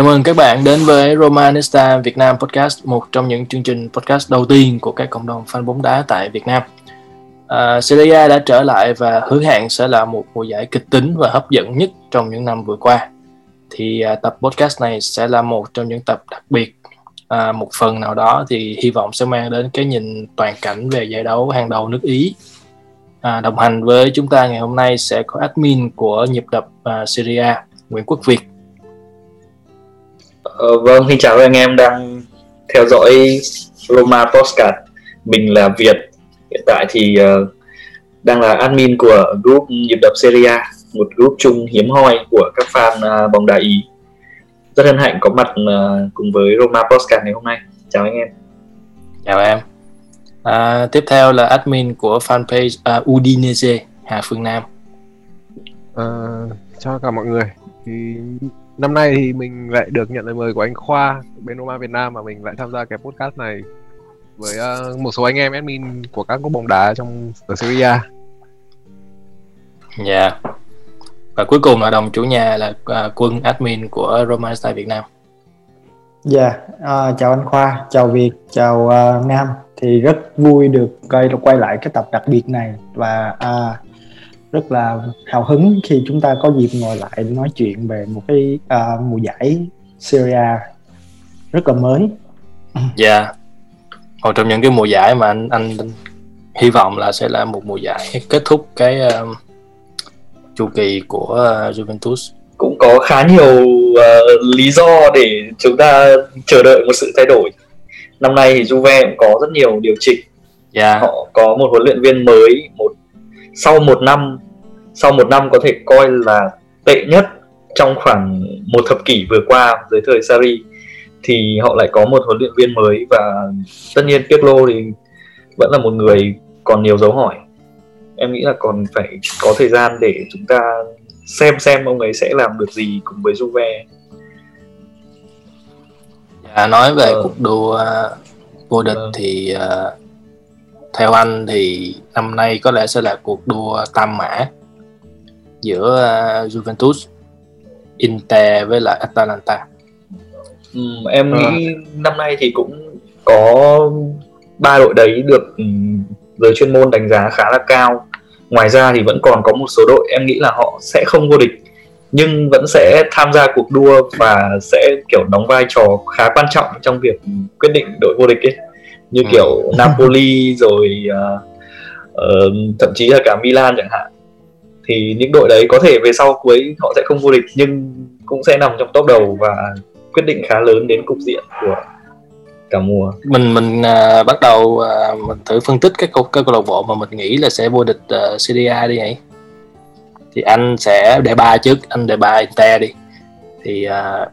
Chào mừng các bạn đến với Romanista Việt Nam Podcast, một trong những chương trình podcast đầu tiên của các cộng đồng fan bóng đá tại Việt Nam. Uh, Serie A đã trở lại và hứa hẹn sẽ là một mùa giải kịch tính và hấp dẫn nhất trong những năm vừa qua. Thì uh, tập podcast này sẽ là một trong những tập đặc biệt. Uh, một phần nào đó thì hy vọng sẽ mang đến cái nhìn toàn cảnh về giải đấu hàng đầu nước Ý. Uh, đồng hành với chúng ta ngày hôm nay sẽ có admin của nhịp đập uh, Serie A, Nguyễn Quốc Việt Ờ, vâng, xin chào anh em đang theo dõi Roma Postcard. Mình là Việt. Hiện tại thì uh, đang là admin của group nhịp đập Serie A, một group chung hiếm hoi của các fan uh, bóng đá Ý. Rất hân hạnh có mặt uh, cùng với Roma Postcard ngày hôm nay. Chào anh em. Chào em. À, tiếp theo là admin của fanpage uh, Udinese Hà Phương Nam. À, chào cả mọi người. Thì năm nay thì mình lại được nhận lời mời của anh Khoa bên Roma Việt Nam và mình lại tham gia cái podcast này với uh, một số anh em admin của các club bóng đá trong ở Serie A. Dạ. Yeah. Và cuối cùng là đồng chủ nhà là uh, quân admin của Roma Style Việt Nam. Dạ, yeah. uh, chào anh Khoa, chào Việt, chào uh, Nam. Thì rất vui được quay quay lại cái tập đặc biệt này và uh, rất là hào hứng khi chúng ta có dịp ngồi lại nói chuyện về một cái uh, mùa giải Syria rất là mới. Dạ. Yeah. Một trong những cái mùa giải mà anh anh hy vọng là sẽ là một mùa giải kết thúc cái uh, chu kỳ của uh, Juventus. Cũng có khá nhiều uh, lý do để chúng ta chờ đợi một sự thay đổi. Năm nay thì Juve cũng có rất nhiều điều chỉnh. Yeah. Họ có một huấn luyện viên mới, một sau một năm sau một năm có thể coi là tệ nhất trong khoảng một thập kỷ vừa qua dưới thời Sarri thì họ lại có một huấn luyện viên mới và tất nhiên Pirlo thì vẫn là một người còn nhiều dấu hỏi em nghĩ là còn phải có thời gian để chúng ta xem xem ông ấy sẽ làm được gì cùng với Juve dạ, nói về ờ. cuộc đua uh, vô địch ờ. thì uh, theo anh thì năm nay có lẽ sẽ là cuộc đua tam mã giữa uh, Juventus, Inter với lại Atalanta. Ừ, em nghĩ à. năm nay thì cũng có ba đội đấy được giới chuyên môn đánh giá khá là cao. Ngoài ra thì vẫn còn có một số đội em nghĩ là họ sẽ không vô địch nhưng vẫn sẽ tham gia cuộc đua và sẽ kiểu đóng vai trò khá quan trọng trong việc quyết định đội vô địch ấy như ừ. kiểu Napoli rồi uh, uh, thậm chí là cả Milan chẳng hạn. Thì những đội đấy có thể về sau cuối họ sẽ không vô địch nhưng cũng sẽ nằm trong top đầu và quyết định khá lớn đến cục diện của cả mùa. Mình mình uh, bắt đầu uh, mình thử phân tích các câu các câu lạc bộ mà mình nghĩ là sẽ vô địch uh, Serie A đi nhỉ thì anh sẽ để ba trước anh để ba Inter đi. Thì uh,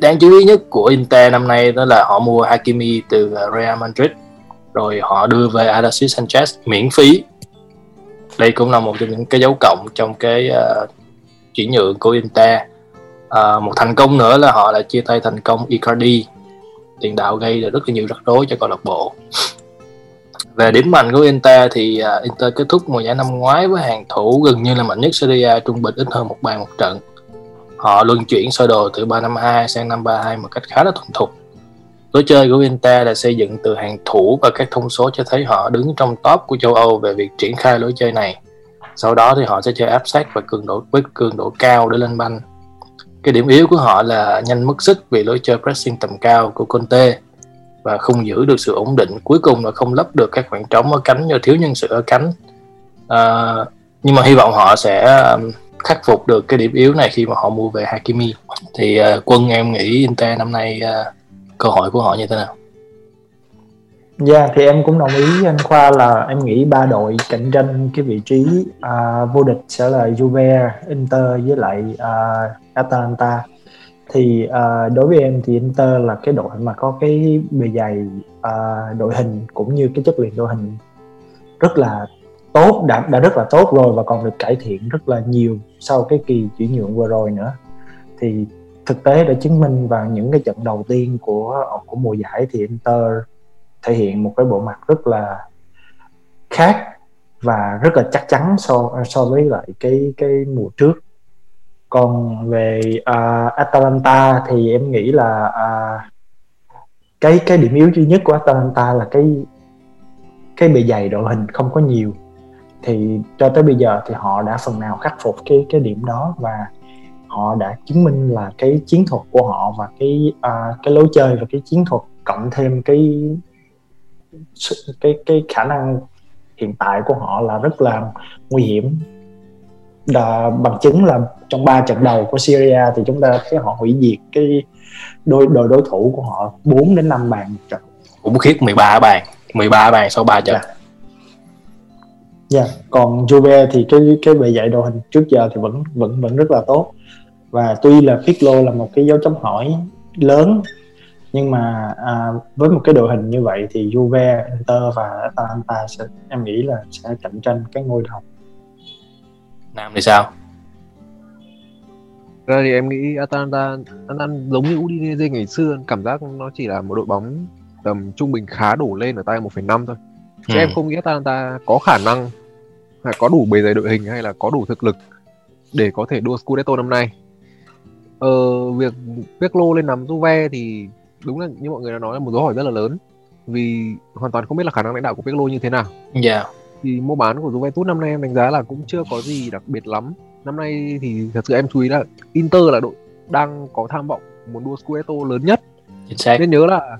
đáng chú ý nhất của Inter năm nay đó là họ mua Hakimi từ Real Madrid rồi họ đưa về Alexis Sanchez miễn phí. Đây cũng là một trong những cái dấu cộng trong cái uh, chuyển nhượng của Inter. Uh, một thành công nữa là họ là chia tay thành công Icardi. Tiền đạo gây ra rất là nhiều rắc rối cho câu lạc bộ. Về điểm mạnh của Inter thì uh, Inter kết thúc mùa giải năm ngoái với hàng thủ gần như là mạnh nhất Serie A trung bình ít hơn một bàn một trận họ luân chuyển sơ đồ từ 352 sang 532 một cách khá là thuần thục Lối chơi của Inter là xây dựng từ hàng thủ và các thông số cho thấy họ đứng trong top của châu Âu về việc triển khai lối chơi này. Sau đó thì họ sẽ chơi áp sát và cường độ với cường độ cao để lên banh. Cái điểm yếu của họ là nhanh mất sức vì lối chơi pressing tầm cao của Conte và không giữ được sự ổn định. Cuối cùng là không lấp được các khoảng trống ở cánh do thiếu nhân sự ở cánh. À, nhưng mà hy vọng họ sẽ khắc phục được cái điểm yếu này khi mà họ mua về Hakimi. Thì uh, quân em nghĩ Inter năm nay uh, cơ hội của họ như thế nào Dạ yeah, thì em cũng đồng ý với anh Khoa là em nghĩ ba đội cạnh tranh cái vị trí uh, vô địch sẽ là Juve, Inter với lại uh, Atalanta. Thì uh, đối với em thì Inter là cái đội mà có cái bề dày uh, đội hình cũng như cái chất lượng đội hình rất là tốt đã đã rất là tốt rồi và còn được cải thiện rất là nhiều sau cái kỳ chuyển nhượng vừa rồi nữa. Thì thực tế đã chứng minh vào những cái trận đầu tiên của của mùa giải thì Inter thể hiện một cái bộ mặt rất là khác và rất là chắc chắn so so với lại cái cái mùa trước còn về uh, Atalanta thì em nghĩ là uh, cái cái điểm yếu duy nhất của Atalanta là cái cái bề dày đội hình không có nhiều thì cho tới bây giờ thì họ đã phần nào khắc phục cái cái điểm đó và họ đã chứng minh là cái chiến thuật của họ và cái uh, cái lối chơi và cái chiến thuật cộng thêm cái cái cái khả năng hiện tại của họ là rất là nguy hiểm. Đà, bằng chứng là trong ba trận đầu của Syria thì chúng ta thấy họ hủy diệt cái đôi đội đối thủ của họ 4 đến 5 bàn một trận. Khủng khiếp 13 bàn 13 bàn sau 3 trận Dạ. Dạ, còn Juve thì cái cái bề dạy đội hình trước giờ thì vẫn vẫn vẫn rất là tốt và tuy là Pirlo là một cái dấu chấm hỏi lớn nhưng mà à, với một cái đội hình như vậy thì Juve, Inter và Atalanta sẽ em nghĩ là sẽ cạnh tranh cái ngôi đầu. Nam thì sao ra thì em nghĩ Atalanta Atalanta giống như Udinese ngày xưa cảm giác nó chỉ là một đội bóng tầm trung bình khá đổ lên ở tay 1,5 thôi chứ Ừ. em không nghĩ Atalanta có khả năng hay có đủ bề dày đội hình hay là có đủ thực lực để có thể đua Scudetto năm nay. Ờ, việc Pirlo lên nắm Juve thì đúng là như mọi người đã nói là một dấu hỏi rất là lớn vì hoàn toàn không biết là khả năng lãnh đạo của Pirlo như thế nào. Dạ. Thì mua bán của Juventus năm nay em đánh giá là cũng chưa có gì đặc biệt lắm. Năm nay thì thật sự em chú ý là Inter là đội đang có tham vọng muốn đua Scudetto lớn nhất. Chính xác. Nên nhớ là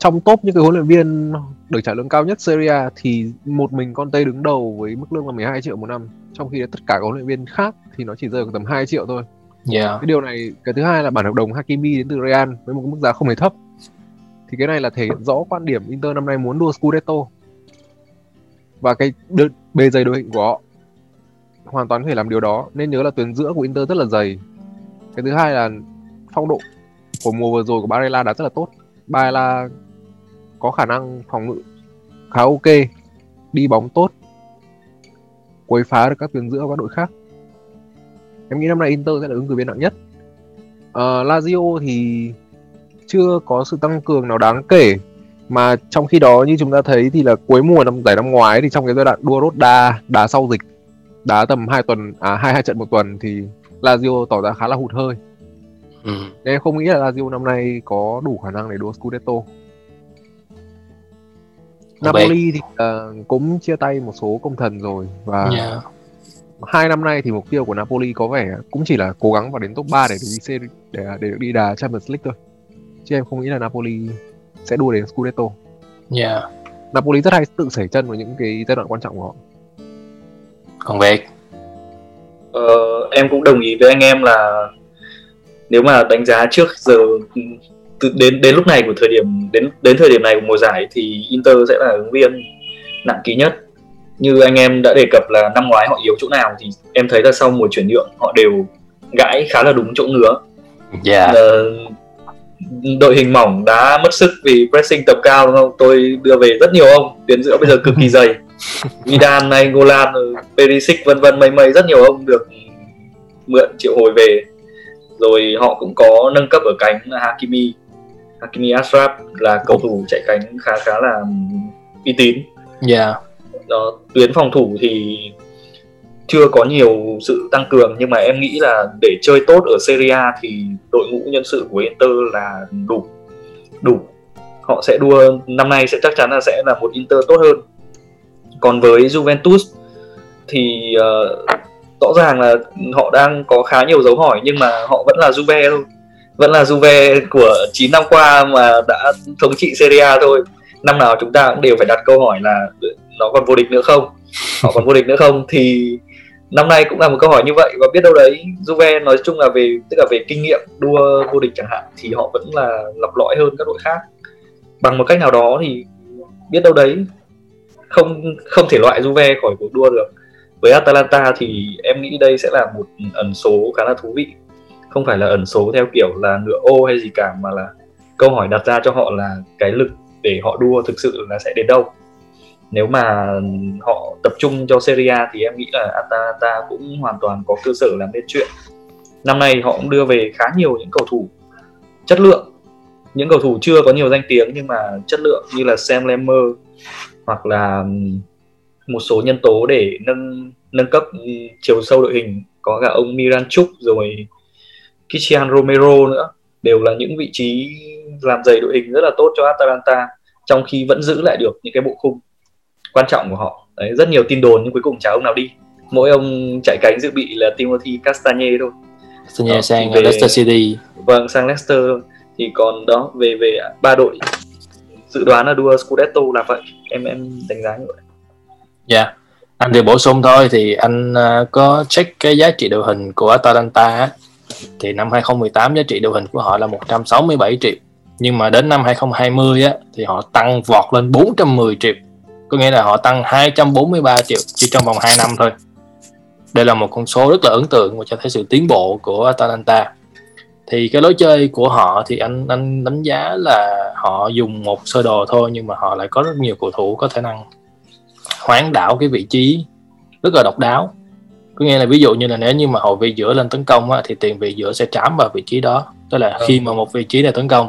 trong top những cái huấn luyện viên được trả lương cao nhất Serie A thì một mình Conte đứng đầu với mức lương là 12 triệu một năm. Trong khi tất cả các huấn luyện viên khác thì nó chỉ rơi vào tầm 2 triệu thôi. Dạ. Cái điều này cái thứ hai là bản hợp đồng Hakimi đến từ Real với một mức giá không hề thấp. Thì cái này là thể hiện rõ quan điểm Inter năm nay muốn đua Scudetto. Và cái đợt, bề dày đội hình của họ hoàn toàn có thể làm điều đó. Nên nhớ là tuyến giữa của Inter rất là dày. Cái thứ hai là phong độ của mùa vừa rồi của Barella đã rất là tốt. Barella có khả năng phòng ngự khá ok đi bóng tốt quấy phá được các tuyến giữa các đội khác. Em nghĩ năm nay Inter sẽ là ứng cử viên nặng nhất. Ờ, Lazio thì chưa có sự tăng cường nào đáng kể mà trong khi đó như chúng ta thấy thì là cuối mùa năm giải năm ngoái thì trong cái giai đoạn đua rốt đa đá sau dịch đá tầm 2 tuần à hai hai trận một tuần thì Lazio tỏ ra khá là hụt hơi. Ừ. nên em không nghĩ là Lazio năm nay có đủ khả năng để đua Scudetto Napoli thì ờ, cũng chia tay một số công thần rồi và dạ hai năm nay thì mục tiêu của Napoli có vẻ cũng chỉ là cố gắng vào đến top 3 để được đi serie, để để được đi đá Champions League thôi. Chứ em không nghĩ là Napoli sẽ đua đến Scudetto. dạ Napoli rất hay tự sẩy chân vào những cái giai đoạn quan trọng của họ. còn về Ờ, em cũng đồng ý với anh em là nếu mà đánh giá trước giờ từ đến đến lúc này của thời điểm đến đến thời điểm này của mùa giải thì Inter sẽ là ứng viên nặng ký nhất. Như anh em đã đề cập là năm ngoái họ yếu chỗ nào thì em thấy là sau mùa chuyển nhượng họ đều gãi khá là đúng chỗ ngứa. Dạ. Ờ, đội hình mỏng đá mất sức vì pressing tập cao đúng không? Tôi đưa về rất nhiều ông tuyến giữa bây giờ cực kỳ dày. Vidal này Golan rồi Perisic vân vân mây mây rất nhiều ông được mượn triệu hồi về. Rồi họ cũng có nâng cấp ở cánh là Hakimi Hakimi Ashraf là cầu thủ chạy cánh khá khá là uy tín. Dạ. Đó, tuyến phòng thủ thì chưa có nhiều sự tăng cường nhưng mà em nghĩ là để chơi tốt ở Serie A thì đội ngũ nhân sự của Inter là đủ đủ. Họ sẽ đua năm nay sẽ chắc chắn là sẽ là một Inter tốt hơn. Còn với Juventus thì ờ, rõ ràng là họ đang có khá nhiều dấu hỏi nhưng mà họ vẫn là Juve thôi vẫn là Juve của 9 năm qua mà đã thống trị Serie A thôi. Năm nào chúng ta cũng đều phải đặt câu hỏi là nó còn vô địch nữa không? Họ còn vô địch nữa không? Thì năm nay cũng là một câu hỏi như vậy và biết đâu đấy, Juve nói chung là về, tức là về kinh nghiệm đua vô địch chẳng hạn, thì họ vẫn là lọc lõi hơn các đội khác. Bằng một cách nào đó thì biết đâu đấy, không không thể loại Juve khỏi cuộc đua được. Với Atalanta thì em nghĩ đây sẽ là một ẩn số khá là thú vị không phải là ẩn số theo kiểu là ngựa ô hay gì cả, mà là câu hỏi đặt ra cho họ là cái lực để họ đua thực sự là sẽ đến đâu. Nếu mà họ tập trung cho Serie A thì em nghĩ là Atalanta cũng hoàn toàn có cơ sở làm nên chuyện. Năm nay họ cũng đưa về khá nhiều những cầu thủ chất lượng. Những cầu thủ chưa có nhiều danh tiếng nhưng mà chất lượng như là Sam Lemmer hoặc là một số nhân tố để nâng nâng cấp chiều sâu đội hình. Có cả ông Miranchuk rồi Cristiano Romero nữa đều là những vị trí làm dày đội hình rất là tốt cho Atalanta trong khi vẫn giữ lại được những cái bộ khung quan trọng của họ. Đấy, rất nhiều tin đồn nhưng cuối cùng chả ông nào đi. Mỗi ông chạy cánh dự bị là Timothy Castagne thôi. Castagne đó, sang về, Leicester City. Vâng sang Leicester thì còn đó về về ba đội dự đoán là đua Scudetto là vậy. Em em đánh giá như vậy. Dạ. Yeah. anh thì bổ sung thôi thì anh uh, có check cái giá trị đội hình của Atalanta thì năm 2018 giá trị điều hình của họ là 167 triệu. Nhưng mà đến năm 2020 á, thì họ tăng vọt lên 410 triệu. Có nghĩa là họ tăng 243 triệu chỉ trong vòng 2 năm thôi. Đây là một con số rất là ấn tượng và cho thấy sự tiến bộ của Atalanta. Thì cái lối chơi của họ thì anh anh đánh giá là họ dùng một sơ đồ thôi, nhưng mà họ lại có rất nhiều cầu thủ có khả năng hoán đảo cái vị trí rất là độc đáo có nghĩa là ví dụ như là nếu như mà hậu vệ giữa lên tấn công á, thì tiền vệ giữa sẽ trám vào vị trí đó. Tức là ừ. khi mà một vị trí này tấn công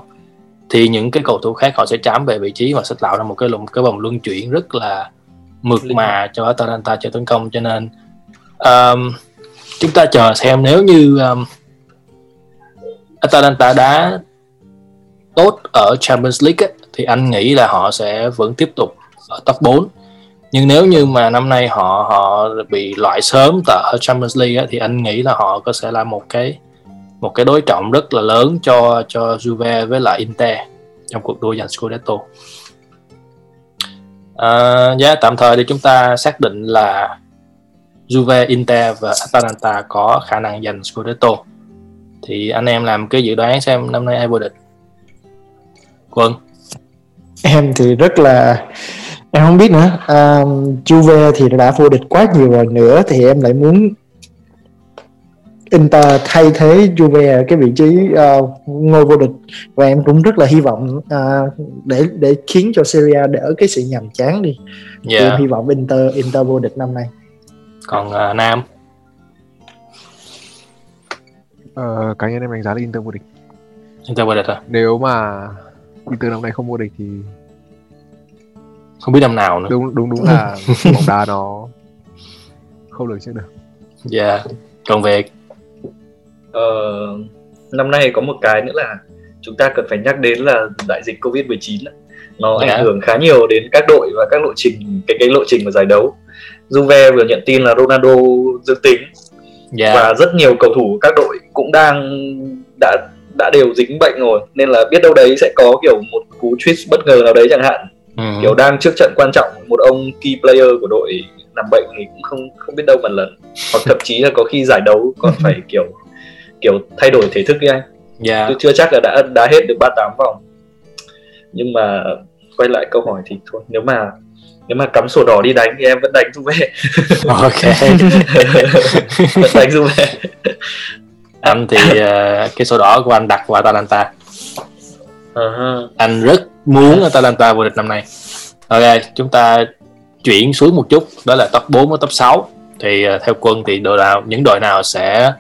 thì những cái cầu thủ khác họ sẽ trám về vị trí và sẽ tạo ra một cái lùng cái vòng luân chuyển rất là mượt mà cho Atalanta cho tấn công. Cho nên um, chúng ta chờ xem nếu như um, Atalanta đá tốt ở Champions League ấy, thì anh nghĩ là họ sẽ vẫn tiếp tục ở top 4 nhưng nếu như mà năm nay họ họ bị loại sớm tại Champions League á, thì anh nghĩ là họ có sẽ là một cái một cái đối trọng rất là lớn cho cho Juve với lại Inter trong cuộc đua giành Scudetto. À, yeah, tạm thời thì chúng ta xác định là Juve, Inter và Atalanta có khả năng giành Scudetto. Thì anh em làm cái dự đoán xem năm nay ai vô địch. Quân. Em thì rất là em không biết nữa. Um, Juve thì đã vô địch quá nhiều rồi nữa thì em lại muốn Inter thay thế Juve ở cái vị trí uh, ngôi vô địch và em cũng rất là hy vọng uh, để để khiến cho Serie A đỡ cái sự nhàm chán đi. Yeah. Em hy vọng Inter Inter vô địch năm nay. Còn uh, Nam Ờ, cá nhân em đánh giá là Inter vô địch. Inter vô địch à? Nếu mà Inter năm nay không vô địch thì không biết năm nào nữa. Đúng đúng đúng là bóng đá nó không được trước được. Dạ. Yeah. Còn về ờ, năm nay có một cái nữa là chúng ta cần phải nhắc đến là đại dịch Covid-19 nó yeah. ảnh hưởng khá nhiều đến các đội và các lộ trình cái cái lộ trình của giải đấu. Juve vừa nhận tin là Ronaldo dương tính yeah. và rất nhiều cầu thủ các đội cũng đang đã đã đều dính bệnh rồi nên là biết đâu đấy sẽ có kiểu một cú twist bất ngờ nào đấy chẳng hạn uh-huh. kiểu đang trước trận quan trọng một ông key player của đội nằm bệnh thì cũng không không biết đâu mà lần. Hoặc thậm chí là có khi giải đấu còn phải kiểu kiểu thay đổi thể thức đi anh. Yeah. tôi chưa chắc là đã đã hết được 38 vòng. Nhưng mà quay lại câu hỏi thì thôi nếu mà nếu mà cắm sổ đỏ đi đánh thì em vẫn đánh Juve. Ok. Vẫn đánh Juve. Anh thì uh, cái sổ đỏ của anh đặt vào Atalanta. Uh-huh. anh rất muốn Atalanta vô địch năm nay. Ok chúng ta chuyển xuống một chút đó là top 4 và top 6 thì ờ, theo quân thì đội nào những đội nào sẽ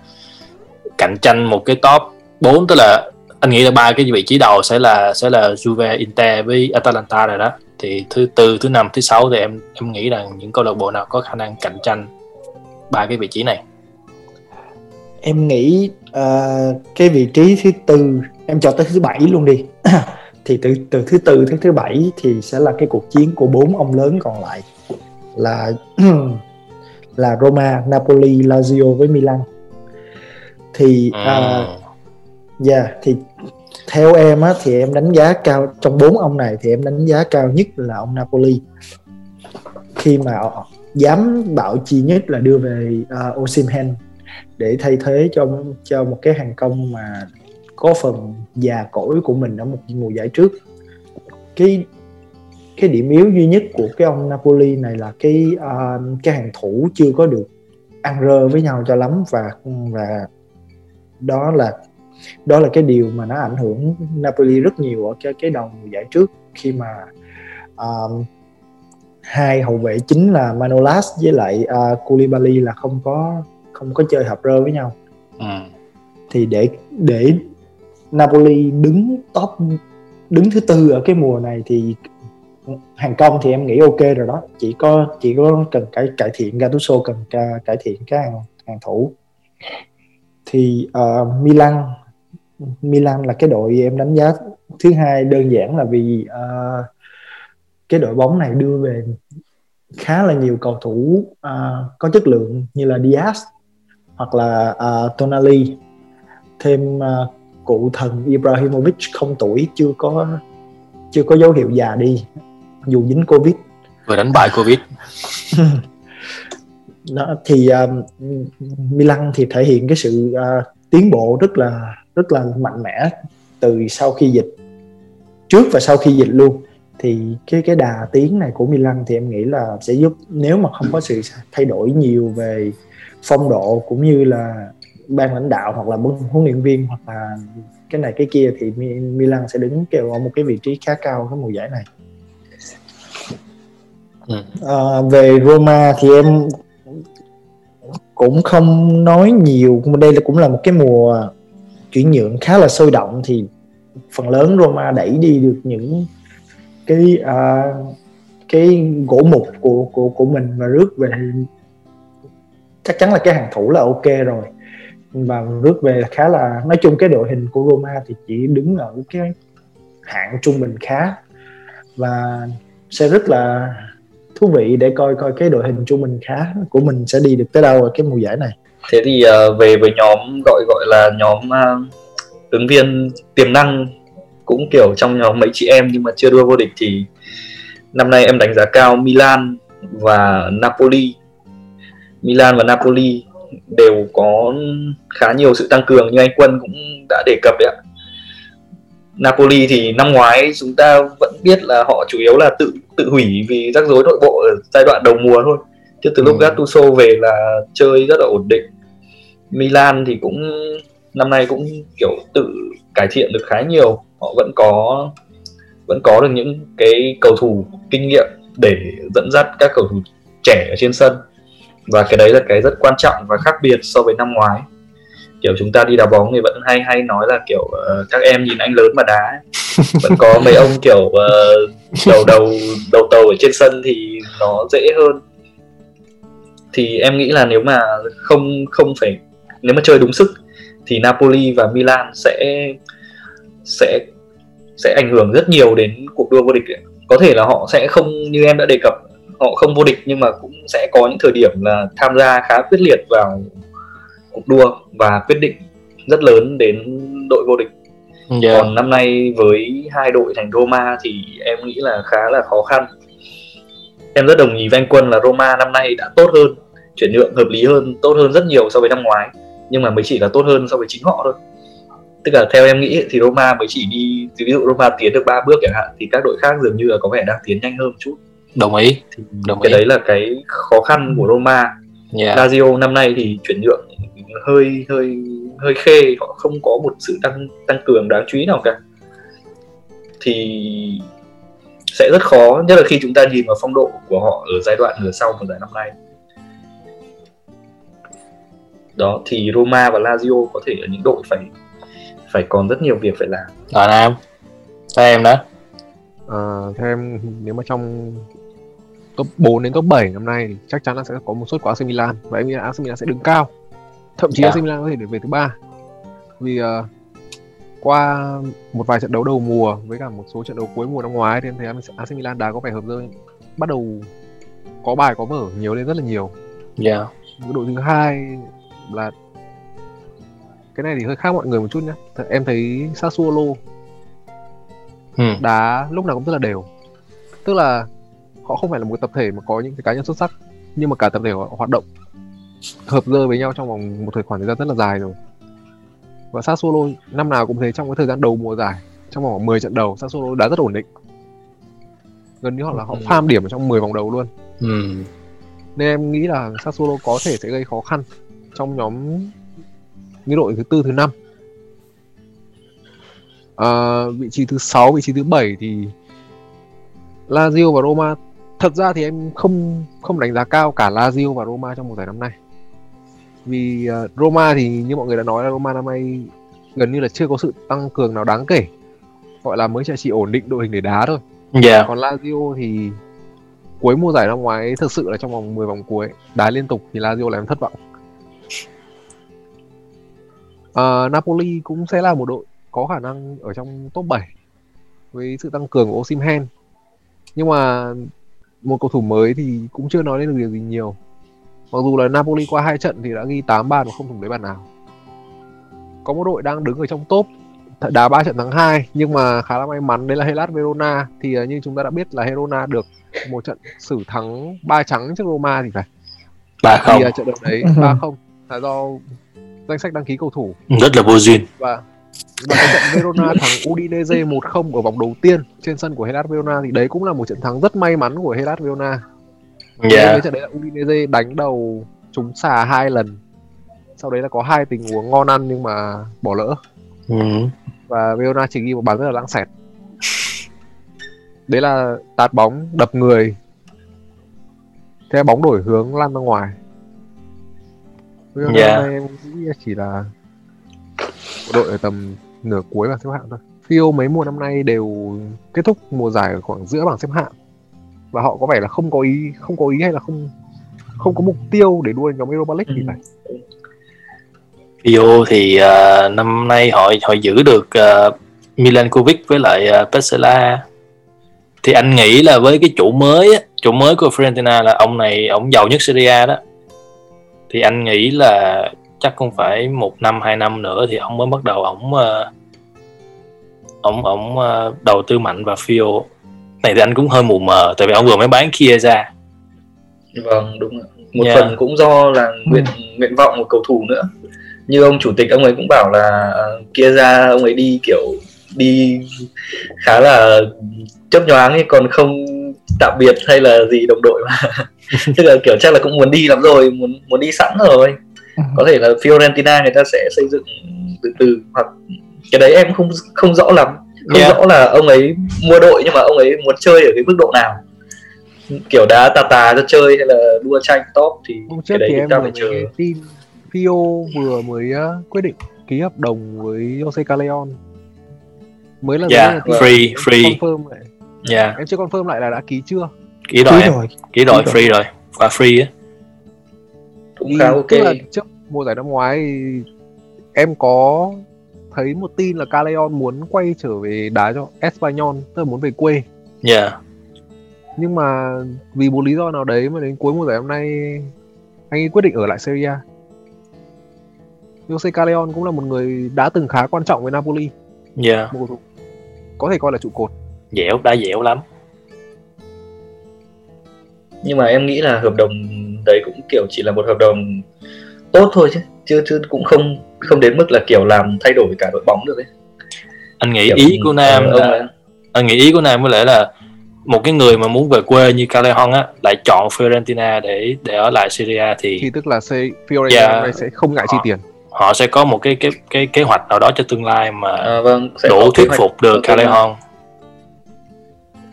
cạnh tranh một cái top 4 tức là anh nghĩ là ba cái vị trí đầu sẽ là sẽ là Juve, Inter với Atalanta rồi đó. Thì thứ tư, thứ năm, thứ sáu thì em em nghĩ rằng những câu lạc bộ nào có khả năng cạnh tranh ba cái vị trí này? Em nghĩ uh, cái vị trí thứ tư em cho tới thứ bảy luôn đi thì từ từ thứ tư tới thứ bảy thì sẽ là cái cuộc chiến của bốn ông lớn còn lại là là Roma, Napoli, Lazio với Milan. Thì uh, yeah, thì theo em á thì em đánh giá cao trong bốn ông này thì em đánh giá cao nhất là ông Napoli. Khi mà dám bảo chi nhất là đưa về uh, Osimhen để thay thế cho cho một cái hàng công mà có phần già cỗi của mình ở một mùa giải trước cái cái điểm yếu duy nhất của cái ông Napoli này là cái uh, cái hàng thủ chưa có được ăn rơ với nhau cho lắm và và đó là đó là cái điều mà nó ảnh hưởng Napoli rất nhiều ở cái cái đầu mùa giải trước khi mà um, hai hậu vệ chính là Manolas với lại uh, Koulibaly là không có không có chơi hợp rơ với nhau ừ. thì để để Napoli đứng top đứng thứ tư ở cái mùa này thì hàng công thì em nghĩ ok rồi đó. Chỉ có chỉ có cần cải cải thiện Gattuso cần cải thiện cái hàng hàng thủ. Thì uh, Milan Milan là cái đội em đánh giá thứ hai đơn giản là vì uh, cái đội bóng này đưa về khá là nhiều cầu thủ uh, có chất lượng như là Diaz hoặc là uh, Tonali. Thêm uh, cụ thần Ibrahimovic không tuổi chưa có chưa có dấu hiệu già đi dù dính Covid. Vừa đánh bại Covid. Đó thì uh, Milan thì thể hiện cái sự uh, tiến bộ rất là rất là mạnh mẽ từ sau khi dịch trước và sau khi dịch luôn. Thì cái cái đà tiến này của Milan thì em nghĩ là sẽ giúp nếu mà không có sự thay đổi nhiều về phong độ cũng như là ban lãnh đạo hoặc là huấn luyện viên hoặc là cái này cái kia thì Milan sẽ đứng kêu ở một cái vị trí khá cao cái mùa giải này. À, về Roma thì em cũng không nói nhiều đây là cũng là một cái mùa chuyển nhượng khá là sôi động thì phần lớn Roma đẩy đi được những cái uh, cái gỗ mục của của của mình và rước về chắc chắn là cái hàng thủ là ok rồi và rước về khá là nói chung cái đội hình của Roma thì chỉ đứng ở cái hạng trung bình khá. Và sẽ rất là thú vị để coi coi cái đội hình trung bình khá của mình sẽ đi được tới đâu ở cái mùa giải này. Thế thì uh, về với nhóm gọi gọi là nhóm uh, ứng viên tiềm năng cũng kiểu trong nhóm mấy chị em nhưng mà chưa đua vô địch thì năm nay em đánh giá cao Milan và Napoli. Milan và Napoli đều có khá nhiều sự tăng cường như anh Quân cũng đã đề cập đấy ạ. Napoli thì năm ngoái chúng ta vẫn biết là họ chủ yếu là tự tự hủy vì rắc rối nội bộ ở giai đoạn đầu mùa thôi. Chứ từ lúc ừ. Gattuso về là chơi rất là ổn định. Milan thì cũng năm nay cũng kiểu tự cải thiện được khá nhiều. Họ vẫn có vẫn có được những cái cầu thủ kinh nghiệm để dẫn dắt các cầu thủ trẻ ở trên sân và cái đấy là cái rất quan trọng và khác biệt so với năm ngoái. Kiểu chúng ta đi đá bóng thì vẫn hay hay nói là kiểu uh, các em nhìn anh lớn mà đá vẫn có mấy ông kiểu uh, đầu đầu đầu tàu ở trên sân thì nó dễ hơn. Thì em nghĩ là nếu mà không không phải nếu mà chơi đúng sức thì Napoli và Milan sẽ sẽ sẽ ảnh hưởng rất nhiều đến cuộc đua vô địch có thể là họ sẽ không như em đã đề cập họ không vô địch nhưng mà cũng sẽ có những thời điểm là tham gia khá quyết liệt vào cuộc đua và quyết định rất lớn đến đội vô địch yeah. Dạ. còn năm nay với hai đội thành Roma thì em nghĩ là khá là khó khăn em rất đồng ý với anh Quân là Roma năm nay đã tốt hơn chuyển nhượng hợp lý hơn tốt hơn rất nhiều so với năm ngoái nhưng mà mới chỉ là tốt hơn so với chính họ thôi tức là theo em nghĩ thì Roma mới chỉ đi ví dụ Roma tiến được ba bước chẳng hạn thì các đội khác dường như là có vẻ đang tiến nhanh hơn một chút đồng ý đồng cái ý. đấy là cái khó khăn của Roma yeah. Dạ. Lazio năm nay thì chuyển nhượng hơi hơi hơi khê họ không có một sự tăng tăng cường đáng chú ý nào cả thì sẽ rất khó nhất là khi chúng ta nhìn vào phong độ của họ ở giai đoạn nửa sau của giải năm nay đó thì Roma và Lazio có thể là những đội phải phải còn rất nhiều việc phải làm rồi Nam theo em đó à, theo em nếu mà trong top 4 đến top 7 năm nay thì chắc chắn là sẽ có một suất của AC Milan và em nghĩ là AC Milan sẽ đứng cao thậm chí yeah. AC dạ. Milan có thể được về thứ ba vì uh, qua một vài trận đấu đầu mùa với cả một số trận đấu cuối mùa năm ngoái thì em thấy AC Milan đá có vẻ hợp rơi bắt đầu có bài có mở nhiều lên rất là nhiều. Yeah. Dạ. Cái đội thứ hai là cái này thì hơi khác mọi người một chút nhá. Em thấy Sassuolo ừ. đá lúc nào cũng rất là đều. Tức là họ không phải là một tập thể mà có những cái cá nhân xuất sắc nhưng mà cả tập thể họ hoạt động hợp dơ với nhau trong vòng một thời khoảng thời gian rất là dài rồi và Sassuolo năm nào cũng thế trong cái thời gian đầu mùa giải trong vòng 10 trận đầu Sassuolo đá rất ổn định gần như họ là họ ừ. farm điểm ở trong 10 vòng đầu luôn ừ. nên em nghĩ là Sassuolo có thể sẽ gây khó khăn trong nhóm những đội thứ tư thứ năm à, vị trí thứ sáu vị trí thứ bảy thì Lazio và Roma thật ra thì em không không đánh giá cao cả Lazio và Roma trong mùa giải năm nay vì uh, Roma thì như mọi người đã nói là Roma năm nay gần như là chưa có sự tăng cường nào đáng kể gọi là mới chỉ ổn định đội hình để đá thôi yeah. Dạ. còn Lazio thì cuối mùa giải năm ngoái thực sự là trong vòng 10 vòng cuối đá liên tục thì Lazio làm thất vọng uh, Napoli cũng sẽ là một đội có khả năng ở trong top 7 với sự tăng cường của Osimhen nhưng mà một cầu thủ mới thì cũng chưa nói lên được điều gì nhiều. Mặc dù là Napoli qua hai trận thì đã ghi 8 bàn và không thủng lấy bàn nào. Có một đội đang đứng ở trong top đá ba trận thắng 2 nhưng mà khá là may mắn đấy là Hellas Verona. Thì uh, như chúng ta đã biết là Verona được một trận xử thắng ba trắng trước Roma thì phải. Ba không. thì trận đấu đấy ba không. Là do danh sách đăng ký cầu thủ. Rất là vô duyên. Và và cái trận Verona thắng Udinese 1-0 ở vòng đầu tiên trên sân của Hellas Verona thì đấy cũng là một trận thắng rất may mắn của Hellas Verona. Yeah. Cái trận đấy là Udinese đánh đầu trúng xà hai lần. Sau đấy là có hai tình huống ngon ăn nhưng mà bỏ lỡ. Ừ. Và Verona chỉ ghi một bàn rất là lãng xẹt. Đấy là tạt bóng đập người. Thế bóng đổi hướng lan ra ngoài. Verona Yeah. em nghĩ chỉ là đội ở tầm nửa cuối bảng xếp hạng thôi. Fio mấy mùa năm nay đều kết thúc mùa giải ở khoảng giữa bảng xếp hạng và họ có vẻ là không có ý không có ý hay là không không có mục tiêu để đua nhóm Europa League thì Ừ. phải. Fio thì à, năm nay họ họ giữ được uh, Milankovic với lại uh, Pesela thì anh nghĩ là với cái chủ mới chủ mới của Fiorentina là ông này ông giàu nhất Serie A đó thì anh nghĩ là chắc cũng phải một năm hai năm nữa thì ông mới bắt đầu ông uh, ông ông uh, đầu tư mạnh vào Fio này thì anh cũng hơi mù mờ tại vì ông vừa mới bán Chiesa vâng đúng ạ. một Yeah. phần cũng do là nguyện nguyện vọng của cầu thủ nữa. Như ông chủ tịch ông ấy cũng bảo là uh, kia ra ông ấy đi kiểu đi khá là chấp nhoáng ấy còn không tạm biệt hay là gì đồng đội mà. Tức là kiểu chắc là cũng muốn đi lắm rồi muốn muốn đi sẵn rồi có thể là Fiorentina người ta sẽ xây dựng từ từ hoặc cái đấy em không không rõ lắm. Không Yeah. rõ là ông ấy mua đội nhưng mà ông ấy muốn chơi ở cái mức độ nào. Kiểu đá tà tà cho chơi hay là đua tranh top thì Hôm cái trước đấy thì chúng em ta phải chờ. tin Fio vừa mới uh, quyết định ký hợp đồng với Jose Callejon mới là Yeah, là free, free. confirm lại. yeah. Em chưa confirm lại là đã ký chưa? Ký rồi Ký em. rồi. ký rồi Ký rồi. free rồi. Qua free á cũng khá ok tức là trước mùa giải năm ngoái em có thấy một tin là Callejon muốn quay trở về đá cho Espanyol tức là muốn về quê. Yeah nhưng mà vì một lý do nào đấy mà đến cuối mùa giải năm nay anh ấy quyết định ở lại Serie A. Jose Callejon cũng là một người đã từng khá quan trọng với Napoli. Yeah một cầu thủ có thể coi là trụ cột. Dẻo đá dẻo lắm. Nhưng mà em nghĩ là hợp đồng đấy cũng kiểu chỉ là một hợp đồng tốt thôi chứ chứ chứ cũng không không đến mức là kiểu làm thay đổi cả đội bóng được ấy anh nghĩ Kiểu, ý của nam là anh nghĩ ý của nam có lẽ là một cái người mà muốn về quê như Callejon á lại chọn Fiorentina để để ở lại Serie A thì thì tức là Fiorentina Yeah. năm nay sẽ không ngại chi Họ- tiền họ sẽ có một cái cái cái kế hoạch nào đó cho tương lai mà à, vâng sẽ đủ thuyết hoạch phục được. Callejon.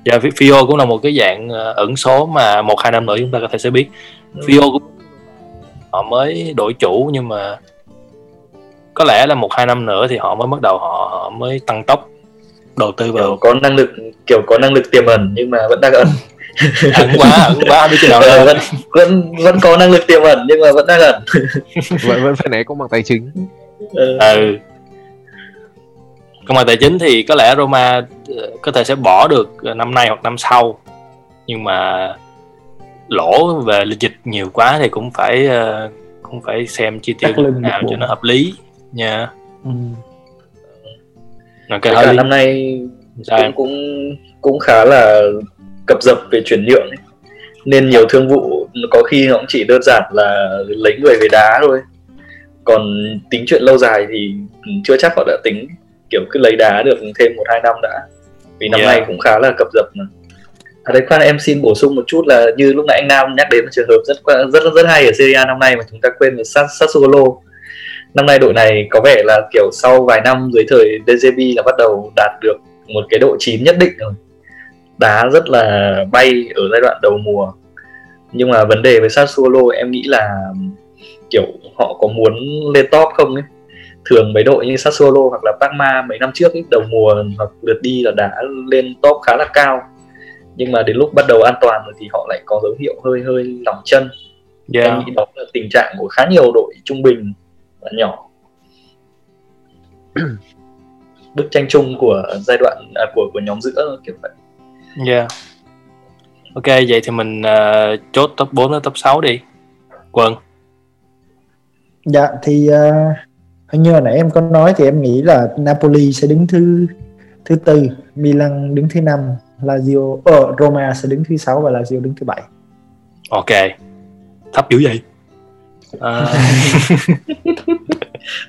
Dạ, Fi- Fio cũng là một cái dạng ờ, ẩn số mà một hai năm nữa chúng ta có thể sẽ biết. Ừ. Fio cũng họ mới đổi chủ nhưng mà có lẽ là một hai năm nữa thì họ mới bắt đầu họ, họ mới tăng tốc đầu tư kiểu vào có năng lực kiểu có năng lực tiềm ẩn nhưng mà vẫn đang ẩn. Ẩn quá ẩn quá biết chừng nào lên vẫn vẫn vẫn có năng lực tiềm ẩn nhưng mà vẫn đang ẩn. Vẫn vẫn phải né công bằng tài chính. Ờ, ừ. Công bằng tài chính thì có lẽ Roma ờ, có thể sẽ bỏ được năm nay hoặc năm sau. Nhưng mà lỗ về lịch dịch nhiều quá thì cũng phải ờ, cũng phải xem chi tiêu nào cho nó hợp lý. Nha. Ừ. với cái lý năm nay sao cũng cũng cũng khá là cập dập về chuyển nhượng ấy. nên nhiều thương vụ có khi nó cũng chỉ đơn giản là lấy người về đá thôi. Còn tính chuyện lâu dài thì chưa chắc họ đã tính. Kiểu cứ lấy đá được thêm một hai năm đã. Vì năm Yeah. nay cũng khá là cập dập mà à đấy khoan em xin bổ sung một chút là như lúc nãy anh Nam nhắc đến một trường hợp rất rất rất rất hay ở Serie A năm nay mà chúng ta quên là Sassuolo. Năm nay đội này có vẻ là kiểu sau vài năm dưới thời DJB là bắt đầu đạt được một cái độ chín nhất định rồi. Đá rất là bay ở giai đoạn đầu mùa. Nhưng mà vấn đề với Sassuolo em nghĩ là kiểu họ có muốn lên top không ấy? Thường mấy đội như Sassuolo hoặc là Parma mấy năm trước ấy, đầu mùa hoặc lượt đi là đã lên top khá là cao nhưng mà đến lúc bắt đầu an toàn rồi thì họ lại có dấu hiệu hơi hơi lỏng chân. Yeah. em nghĩ đó là tình trạng của khá nhiều đội trung bình và nhỏ. Bức tranh chung của giai đoạn à, của của nhóm giữa kiểu vậy. Yeah. Ok vậy thì mình uh, chốt top 4 đến top 6 đi. Quân dạ thì uh, hình như hồi nãy em có nói thì em nghĩ là Napoli sẽ đứng thứ thứ tư Milan đứng thứ năm Lazio ờ, Roma sẽ đứng thứ sáu và Lazio đứng thứ bảy. Ok. Thấp dữ vậy? À...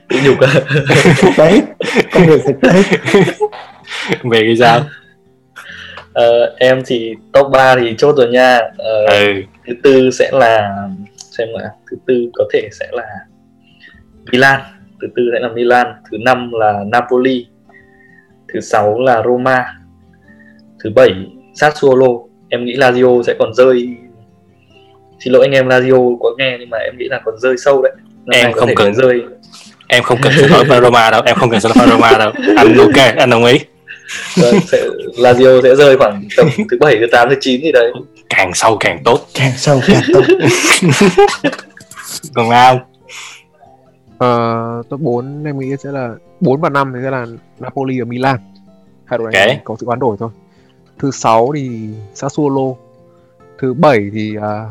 tự nhục à? Đấy công việc thực tế. Về thì sao? Ờ, em thì top 3 thì chốt rồi nha. Ờ, ừ. thứ tư sẽ là xem là thứ tư có thể sẽ là Milan. Thứ tư sẽ là Milan. Thứ năm là Napoli. Thứ sáu là Roma thứ bảy Sassuolo em nghĩ Lazio sẽ còn rơi. Xin lỗi anh em Lazio có nghe nhưng mà em nghĩ là còn rơi sâu đấy. Năm Em không cần. rơi. em không cần vào Roma đâu em không cần support Roma đâu. Anh ok anh đồng ý. Vâng, sẽ, Lazio sẽ rơi khoảng tầm thứ bảy thứ tám thứ chín gì đấy. Càng sâu càng tốt. Càng sâu càng tốt. Còn ao Ờ, top 4 em nghĩ sẽ là 4 và 5 thì sẽ là Napoli và Milan. Hai đội này Ok. có sự hoán đổi thôi. Thứ 6 thì Sassuolo. Thứ 7 thì à,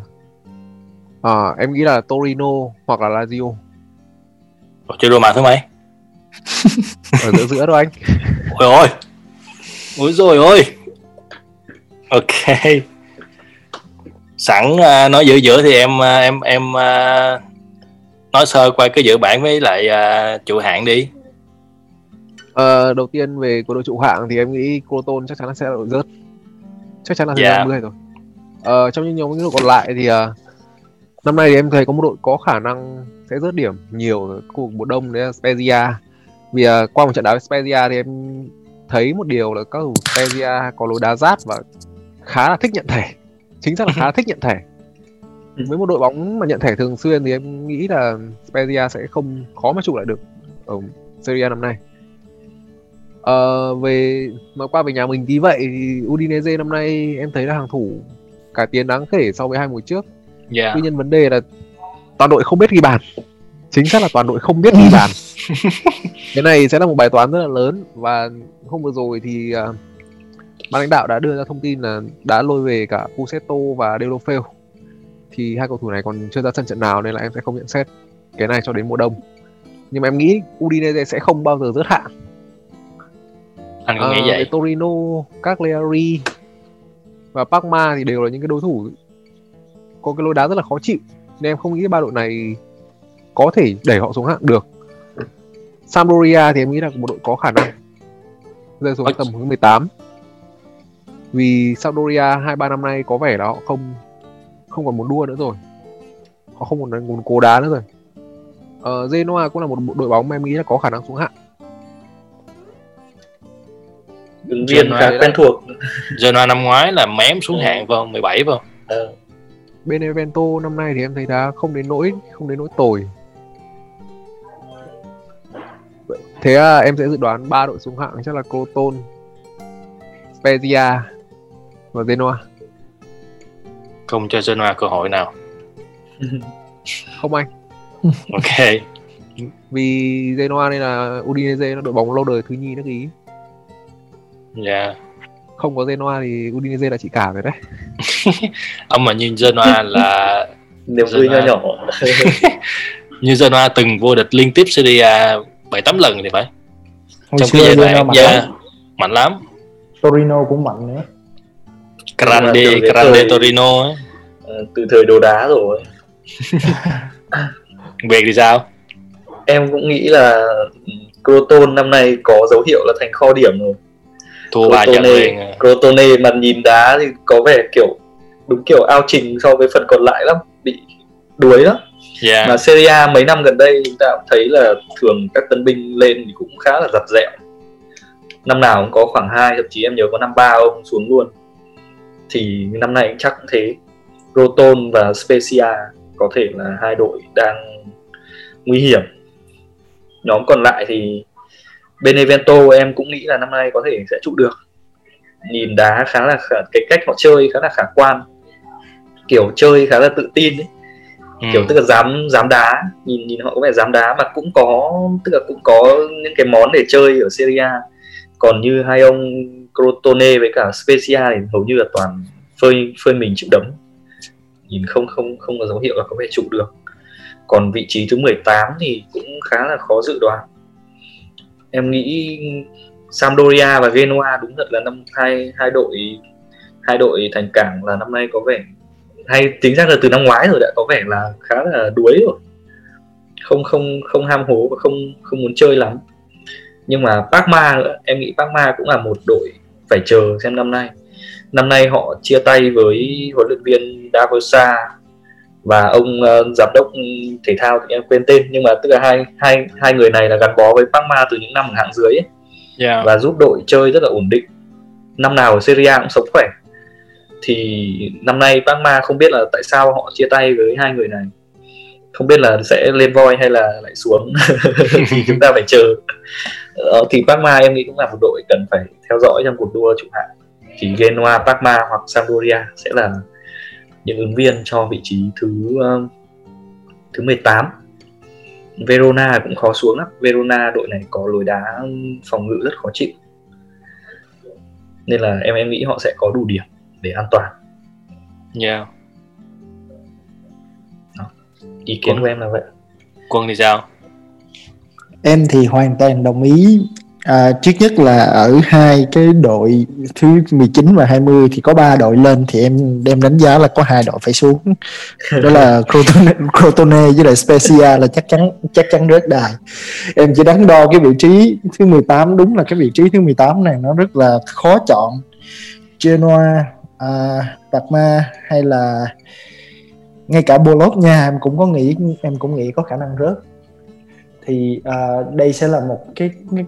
à, em nghĩ là Torino hoặc là Lazio. Ủa, chơi Roma thứ mấy ở giữa giữa thôi anh. ôi ôi ôi rồi ôi ok. Sẵn à, nói giữa giữa thì em em em à, nói sơ qua cái giữa bảng với lại à, trụ hạng đi Ờ, đầu tiên về của đội trụ hạng thì em nghĩ Croton chắc chắn là sẽ là đội rớt. Chắc chắn là thứ Dạ. 50 rồi. Ờ, trong những nhóm những đội còn lại thì à, năm nay thì em thấy có một đội có khả năng sẽ rớt điểm nhiều khu vực đông đấy là Spezia. Vì à, qua một trận đá với Spezia thì em thấy một điều là các thủ Spezia có lối đá rát và khá là thích nhận thẻ. Chính xác là khá thích nhận thẻ. Với một đội bóng mà nhận thẻ thường xuyên thì em nghĩ là Spezia sẽ không khó mà trụ lại được ở Serie A năm nay. Ờ, về mà qua về nhà mình tí vậy thì Udinese năm nay em thấy là hàng thủ cải tiến đáng kể so với hai mùa trước. dạ Tuy nhiên vấn đề là toàn đội không biết ghi bàn. Chính xác là toàn đội không biết ghi bàn. cái này sẽ là một bài toán rất là lớn và hôm vừa rồi thì à, ban lãnh đạo đã đưa ra thông tin là đã lôi về cả Pusetto và Deulofeu. Thì hai cầu thủ này còn chưa ra sân trận nào nên là em sẽ không nhận xét cái này cho đến mùa đông. Nhưng mà em nghĩ Udinese sẽ không bao giờ rớt hạng. Anh cũng Ờ, nghĩ về vậy? Torino, Cagliari và Parma thì đều là những cái đối thủ có cái lối đá rất là khó chịu. Nên em không nghĩ ba đội này có thể đẩy họ xuống hạng được. Sampdoria thì em nghĩ là một đội có khả năng rơi xuống tầm thứ 18 vì Sampdoria hai ba năm nay có vẻ là họ không không còn muốn đua nữa rồi. Họ không còn muốn cố đá nữa rồi. Ờ, Genoa cũng là một đội bóng mà em nghĩ là có khả năng xuống hạng ứng viên khá quen đó. thuộc. Genoa năm ngoái là mém xuống Ừ. hạng vào 17 vào. Ờ, Benevento năm nay thì em thấy đá không đến nỗi không đến nỗi tồi. Thế à, em sẽ dự đoán ba đội xuống hạng chắc là Crotone Spezia và Genoa. Không cho Genoa cơ hội nào. Không anh. Ok. Vì Genoa nên là Udinese nó đội bóng lâu đời thứ nhì nước Ý dạ. Không có Genoa thì Udinese là chị cả rồi đấy. Ông mà như Genoa là niềm vui nho nhỏ. Như Genoa từng vô địch liên tiếp Serie A bảy tám lần thì phải. Hồi trong cái giai đoạn mạnh dạ, lắm. mạnh lắm. Torino cũng mạnh nữa. Grande Grande thời- Torino. Ấy. Ờ, từ thời đồ đá rồi. Việt thì sao? Em cũng nghĩ là Crotone năm nay có dấu hiệu là thành kho điểm rồi thua ba trận liền Crotone, Crotone mà nhìn đá thì có vẻ kiểu đúng kiểu ao trình so với phần còn lại lắm bị đuối lắm. Dạ. Mà Serie A mấy năm gần đây chúng ta cũng thấy là thường các tân binh lên thì cũng khá là giặt dẹo. Năm nào cũng có khoảng hai thậm chí em nhớ có năm ba ông xuống luôn. Thì năm nay chắc cũng thế. Crotone và Spezia có thể là hai đội đang nguy hiểm. Nhóm còn lại thì Benevento em cũng nghĩ là năm nay có thể sẽ trụ được. Nhìn đá khá là khả, cái cách họ chơi khá là khả quan. Kiểu chơi khá là tự tin ấy. Ừ. kiểu tức là dám dám đá. Nhìn nhìn họ có vẻ dám đá mà cũng có tức là cũng có những cái món để chơi ở Serie A. Còn như hai ông Crotone với cả Spezia thì hầu như là toàn phơi phơi mình chịu đấm. Nhìn không không không có dấu hiệu là có thể trụ được. Còn vị trí thứ 18 thì cũng khá là khó dự đoán em nghĩ Sampdoria và Genoa đúng thật là năm hai hai đội hai đội thành cảng là năm nay có vẻ hay, tính ra là từ năm ngoái rồi đã có vẻ là khá là đuối rồi. Không không không ham hố và không không muốn chơi lắm. Nhưng mà Parma nữa, em nghĩ Parma cũng là một đội phải chờ xem năm nay. Năm nay họ chia tay với huấn luyện viên Davosa và ông uh, giám đốc thể thao thì em quên tên nhưng mà tức là hai hai hai người này là gắn bó với Parma từ những năm ở hạng dưới ấy. Yeah. và giúp đội chơi rất là ổn định. Năm nào ở Serie A cũng sống khỏe. Thì năm nay Parma không biết là tại sao họ chia tay với hai người này. Không biết là sẽ lên voi hay là lại xuống. Thì chúng ta phải chờ. Ờ, thì Parma em nghĩ cũng là một đội cần phải theo dõi trong cuộc đua trụ hạng. Thì Genoa, Parma hoặc Sampdoria sẽ là những ứng viên cho vị trí thứ uh, thứ 18 Verona cũng khó xuống lắm. Verona đội này có lối đá phòng ngự rất khó chịu. Nên là em em nghĩ họ sẽ có đủ điểm để an toàn. Yeah. Đó. ý kiến quân, của em là vậy. Quân thì sao? Em thì hoàn toàn đồng ý À, trước nhất là ở hai cái đội thứ 19 và 20 thì có ba đội lên thì em đem đánh giá là có hai đội phải xuống. Đó là Crotone, Crotone với lại Spezia là chắc chắn chắc chắn rớt đài. Em chỉ đắn đo cái vị trí thứ 18 đúng là cái vị trí thứ 18 này nó rất là khó chọn. Genoa à, Parma hay là ngay cả Bologna em cũng có nghĩ em cũng nghĩ có khả năng rớt. Thì uh, đây sẽ là một cái, cái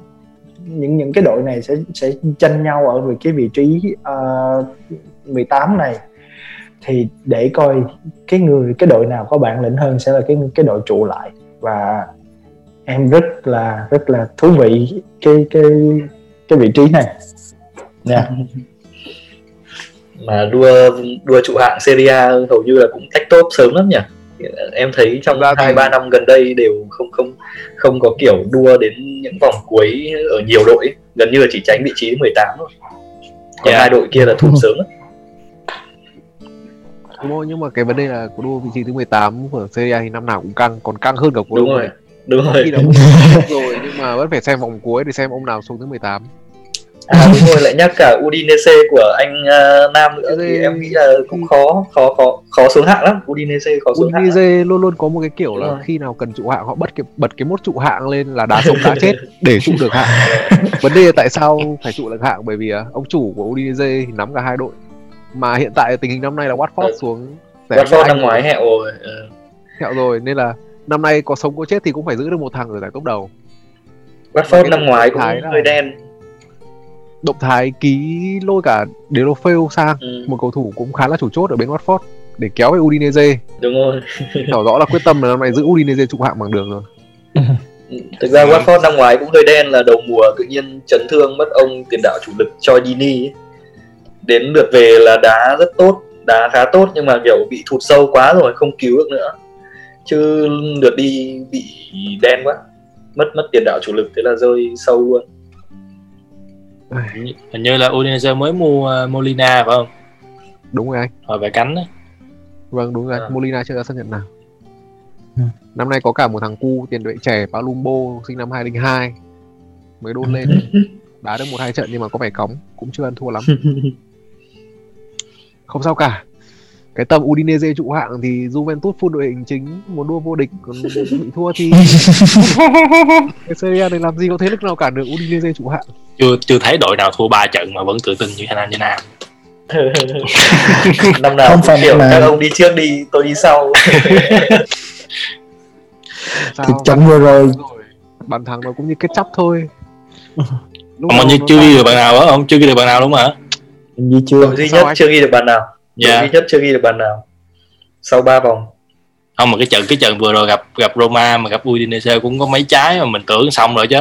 những những cái đội này sẽ sẽ tranh nhau ở về cái vị trí ờ, uh, 18 này. Thì để coi cái người cái đội nào có bản lĩnh hơn sẽ là cái cái đội trụ lại. Và em rất là rất là thú vị cái cái cái vị trí này. Nha. Yeah. mà đua đua trụ hạng Serie A hầu như là cũng tách top sớm lắm nhỉ? Em thấy trong hai ba năm gần đây đều không không không có kiểu đua đến những vòng cuối ở nhiều đội gần như là chỉ tránh vị trí 18 thôi còn yeah. hai đội kia là thủng sớm Đúng rồi, nhưng mà cái vấn đề là cuộc đua vị trí thứ 18 của Serie A thì năm nào cũng căng, còn căng hơn cả cuộc đua đúng rồi. này. Đúng rồi. Khi rồi nhưng mà vẫn phải xem vòng cuối để xem ông nào xuống thứ 18 à đúng rồi lại nhắc cả Udinese của anh uh, Nam nữa thì em nghĩ là cũng khó khó khó khó xuống hạng lắm Udinese khó xuống hạng Udinese luôn luôn có một cái kiểu đúng là rồi. khi nào cần trụ hạng họ bật cái bật cái mốt trụ hạng lên là đá sống đá chết để trụ được hạng. Vấn đề là tại sao phải trụ được hạng? Bởi vì uh, ông chủ của Udinese thì nắm cả hai đội. Mà hiện tại tình hình năm nay là Watford ừ. xuống Watford năm ngoái hẹo rồi ừ. hẹo rồi nên là năm nay có sống có chết thì cũng phải giữ được một thằng ở giải top đầu. Watford năm ngoái cũng là... đen động thái ký lôi cả Delofeu sang. Ừ. một cầu thủ cũng khá là chủ chốt ở bên Watford để kéo về Udinese. Đúng rồi. Tỏ rõ là quyết tâm là năm nay giữ Udinese trụ hạng bằng đường rồi. Thực ra Watford năm ngoái cũng hơi đen là đầu mùa tự nhiên chấn thương mất ông tiền đạo chủ lực cho Dini đến lượt về là đá rất tốt đá khá tốt nhưng mà kiểu bị thụt sâu quá rồi không cứu được nữa. Chứ lượt đi bị đen quá mất mất tiền đạo chủ lực thế là rơi sâu luôn hình như là Udinese mới mua uh, Molina phải không? Đúng rồi anh. Ở về cánh đó. vâng đúng rồi à. Molina chưa ra sân nhận nào. Ừ. năm nay có cả một thằng cu tiền vệ trẻ Palumbo sinh năm 2002 mới đôn lên. Đá được một hai trận nhưng mà có vẻ cóng. Cũng chưa ăn thua lắm. Không sao cả cái tầm Udinese trụ hạng thì Juventus full đội hình chính muốn đua vô địch còn bị thua thì cái Serie A này làm gì có thế lực nào cản được Udinese trụ hạng? Chưa chưa thấy đội nào thua ba trận mà vẫn tự tin như Hà như Nam năm nào không phải kiểu là... các ông đi trước đi tôi đi sau. Thì trận vừa rồi bàn thắng nó cũng như kết chấp thôi. Lúc mà như chưa ghi được bàn nào á ông chưa ghi được bàn nào đúng không hả? Như chưa. Duy nhất chưa ghi được bàn nào yeah. duy nhất chưa ghi được bàn nào. Sau 3 vòng. Không mà cái trận cái trận vừa rồi gặp gặp Roma mà gặp Udinese cũng có mấy trái mà mình tưởng xong rồi chứ.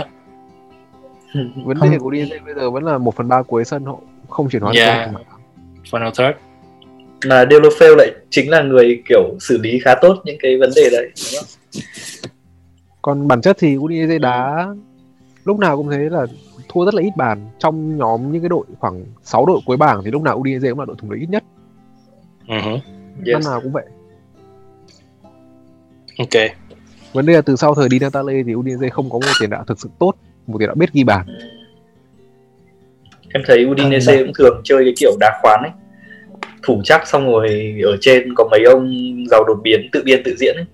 Vấn đề của Udinese bây giờ vẫn là một phần ba cuối sân họ không chuyển hóa yeah. final third. Mà Delofeu lại chính là người kiểu xử lý khá tốt những cái vấn đề đấy đúng không? còn bản chất thì Udinese đá lúc nào cũng thế là thua rất là ít bàn. Trong nhóm những cái đội khoảng 6 đội cuối bảng thì lúc nào Udinese cũng là đội thủng lưới ít nhất uh-huh. yes. năm nào cũng vậy. Ok. Vấn đề là từ sau thời Di Natale thì Udinese không có một tiền đạo thực sự tốt một tiền đạo biết ghi bàn. Em thấy Udinese cũng thường chơi cái kiểu đá khoán ấy. Thủ chắc xong rồi ở trên có mấy ông giàu đột biến tự biên tự diễn ấy.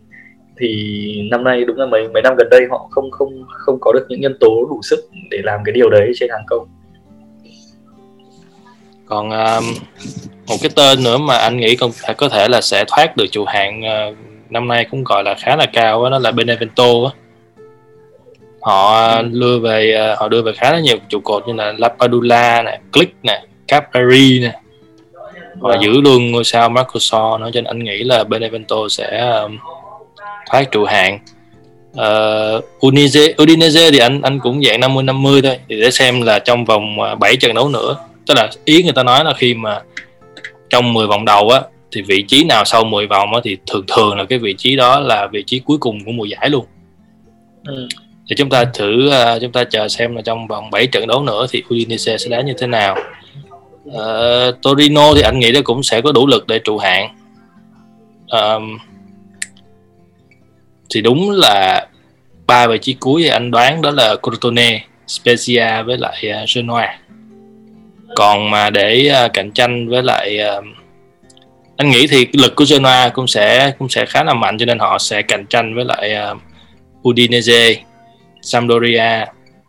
Thì năm nay đúng là mấy mấy năm gần đây họ không không không có được những nhân tố đủ sức để làm cái điều đấy trên hàng công còn um, một cái tên nữa mà anh nghĩ còn có thể là sẽ thoát được trụ hạng uh, năm nay cũng gọi là khá là cao đó, đó là Benevento á họ ừ. đưa về uh, họ đưa về khá là nhiều trụ cột như là Lapadula nè, Click nè, Capari nè họ wow. giữ luôn ngôi sao Marco So nữa cho nên anh nghĩ là Benevento sẽ um, thoát trụ hạng uh, Udinese, Udinese thì anh anh cũng dạng 50 50 thôi thì để xem là trong vòng 7 ờ, trận đấu nữa tức là ý người ta nói là khi mà trong 10 vòng đầu á thì vị trí nào sau 10 vòng á thì thường thường là cái vị trí đó là vị trí cuối cùng của mùa giải luôn. Ừ. thì chúng ta thử uh, chúng ta chờ xem là trong vòng 7 trận đấu nữa thì Udinese sẽ đá như thế nào. Uh, Torino thì anh nghĩ là cũng sẽ có đủ lực để trụ hạng. Um, thì đúng là ba vị trí cuối thì anh đoán đó là Crotone, Spezia với lại uh, Genoa còn mà để uh, cạnh tranh với lại uh, anh nghĩ thì lực của Genoa cũng sẽ cũng sẽ khá là mạnh cho nên họ sẽ cạnh tranh với lại uh, Udinese, Sampdoria,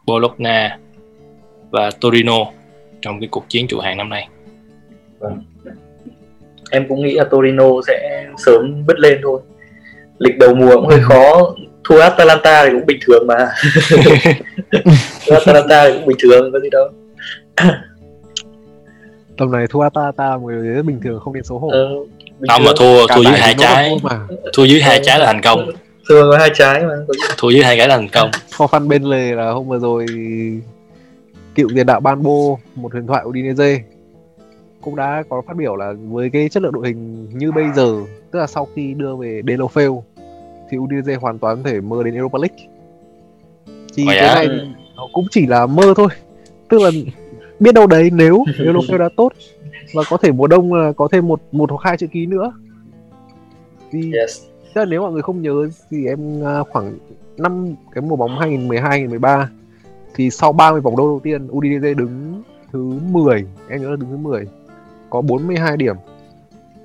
Bologna và Torino trong cái cuộc chiến trụ hạng năm nay. Vâng. Em cũng nghĩ là Torino sẽ sớm bứt lên thôi. Lịch đầu mùa cũng hơi khó, thua Atalanta thì cũng bình thường mà. thua Atalanta thì cũng bình thường, có gì đâu. Tầm này thua Atalanta người rất bình thường không nên xấu hổ. Ừ, không mà thua thua dưới hai trái. thua dưới hai trái là thành công. Thua có hai trái mà. Thua dưới hai cái là thành công. Khó khăn bên lề là hôm vừa rồi cựu tiền đạo Banbo một huyền thoại Udinese cũng đã có phát biểu là với cái chất lượng đội hình như bây giờ tức là sau khi đưa về Delofeu thì Udinese hoàn toàn có thể mơ đến Europa League. Thì cái dạ? này nó cũng chỉ là mơ thôi. Tức là biết đâu đấy nếu nếu Lofel đã tốt và có thể mùa đông là có thêm một một hoặc hai chữ ký nữa. Thì yes. tức là nếu mọi người không nhớ thì em à, khoảng năm cái mùa bóng 2012 2013 thì sau 30 vòng đấu đầu tiên Udinese đứng thứ 10 em nhớ là đứng thứ 10 có 42 điểm.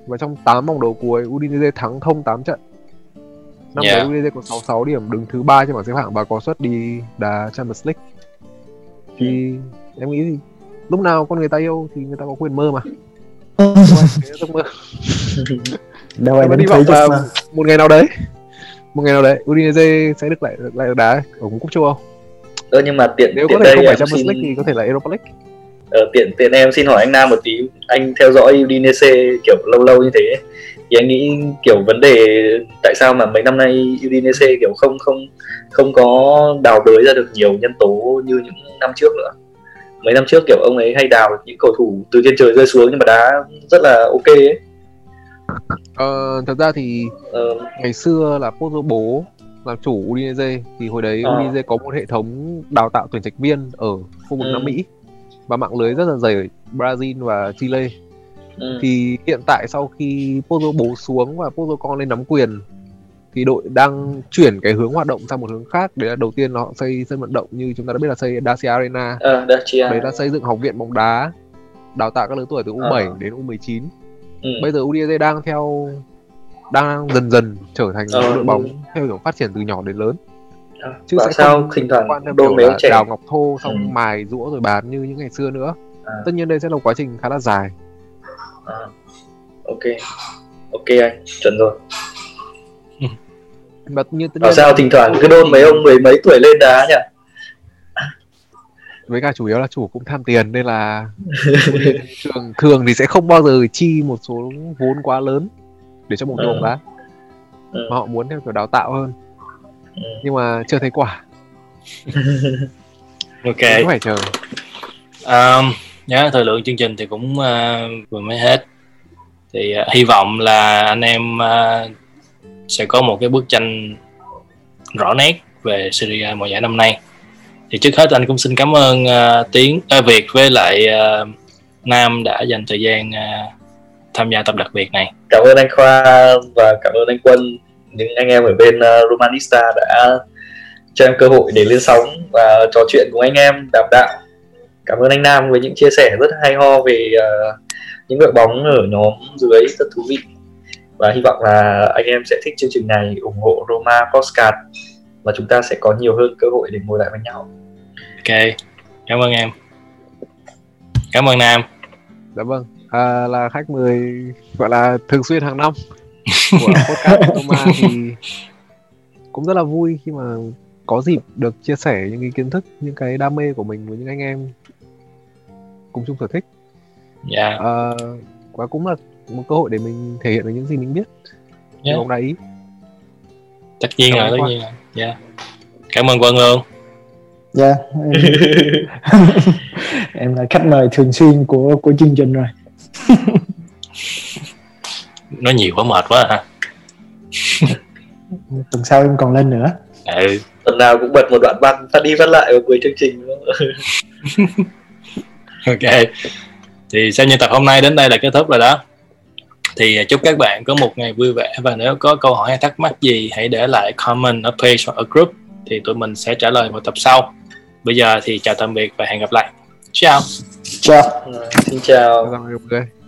Và trong 8 vòng đấu cuối Udinese thắng thông 8 trận. Năm yeah. đấy Udinese có 66 điểm đứng thứ ba trên bảng xếp hạng và có suất đi đá Champions League. Thì em nghĩ thì lúc nào con người ta yêu thì người ta có quyền mơ mà. Giấc mơ đâu ai đi vọng là một ngày nào đấy một ngày nào đấy Udinese sẽ được lại lại được đá ở cúp châu Âu. Ờ, nhưng mà tiện nếu tiện có thể đây không phải Champions xin... League thì có thể là Europa League. Ờ, tiện tiện em xin hỏi anh Nam một tí. Anh theo dõi Udinese kiểu lâu lâu như thế thì anh nghĩ kiểu vấn đề tại sao mà mấy năm nay Udinese kiểu không không không có đào bới ra được nhiều nhân tố như những năm trước nữa mấy năm trước kiểu ông ấy hay đào những cầu thủ từ trên trời rơi xuống nhưng mà đá rất là ok ấy ờ, thật ra thì ờ... ngày xưa là Pozzo bố làm chủ Udinese thì hồi đấy à. Udinese có một hệ thống đào tạo tuyển trạch viên ở khu vực ừ. Nam Mỹ và mạng lưới rất là dày ở Brazil và Chile ừ. thì hiện tại sau khi Pozzo bố xuống và Pozzo con lên nắm quyền thì đội đang chuyển cái hướng hoạt động sang một hướng khác đấy là đầu tiên họ xây sân vận động như chúng ta đã biết là xây Dacia Arena à, Dacia. đấy là xây dựng học viện bóng đá đào tạo các lứa tuổi từ U7 à. đến U19 ừ. bây giờ Udinese đang theo đang dần dần trở thành một đội bóng theo kiểu phát triển từ nhỏ đến lớn à, chứ sẽ sao thỉnh thoảng kiểu là trẻ. đào ngọc thô xong ừ. mài rũa rồi bán như những ngày xưa nữa à. tất nhiên đây sẽ là một quá trình khá là dài à. ok ok anh chuẩn rồi mà như Bảo sao thỉnh thoảng cứ đôn mấy ông mười mấy tuổi lên đá nhỉ? Với cả chủ yếu là chủ cũng tham tiền nên là thường thường thì sẽ không bao giờ chi một số vốn quá lớn để cho một đội ừ. bóng đá. Ừ. mà họ muốn theo kiểu đào tạo hơn. Ừ. nhưng mà chưa thấy quả. Ok. Cũng phải chờ. Um, nhá thời lượng chương trình thì cũng uh, vừa mới hết. Thì uh, hy vọng là anh em uh, sẽ có một cái bức tranh rõ nét về Syria mùa giải năm nay. Thì trước hết anh cũng xin cảm ơn uh, tiến uh, Việt với lại uh, Nam đã dành thời gian uh, tham gia tập đặc biệt này. Cảm ơn anh Khoa và cảm ơn anh Quân. Những anh em ở bên uh, Romanista đã cho em cơ hội để lên sóng và trò chuyện cùng anh em đàm đạo. Cảm ơn anh Nam với những chia sẻ rất hay ho về uh, những đội bóng ở nhóm dưới rất thú vị và hy vọng là anh em sẽ thích chương trình này ủng hộ Roma Postcard. Và chúng ta sẽ có nhiều hơn cơ hội để ngồi lại với nhau. Ok. Cảm ơn em. Cảm ơn Nam. Dạ vâng. À, là khách mời gọi là thường xuyên hàng năm của podcast Roma thì cũng rất là vui khi mà có dịp được chia sẻ những cái kiến thức những cái đam mê của mình với những anh em cùng chung sở thích. Dạ. Yeah. à, và cũng là một cơ hội để mình thể hiện được những gì mình biết. Yeah. bóng đá ý. Tất nhiên rồi tất nhiên rồi. Dạ. Cảm ơn quang lương dạ yeah, em, em là khách mời thường xuyên của của chương trình rồi. Nói nhiều quá mệt quá ha tuần sau em còn lên nữa. Ừ. Tuần nào cũng bật một đoạn văn phát đi phát lại vào cuối chương trình ok. Thì xem như tập hôm nay đến đây là kết thúc rồi đó thì chúc các bạn có một ngày vui vẻ và nếu có câu hỏi hay thắc mắc gì hãy để lại comment ở page hoặc ở group thì tụi mình sẽ trả lời vào tập sau. Bây giờ thì chào tạm biệt và hẹn gặp lại. Ciao ciao xin chào. Chào mọi người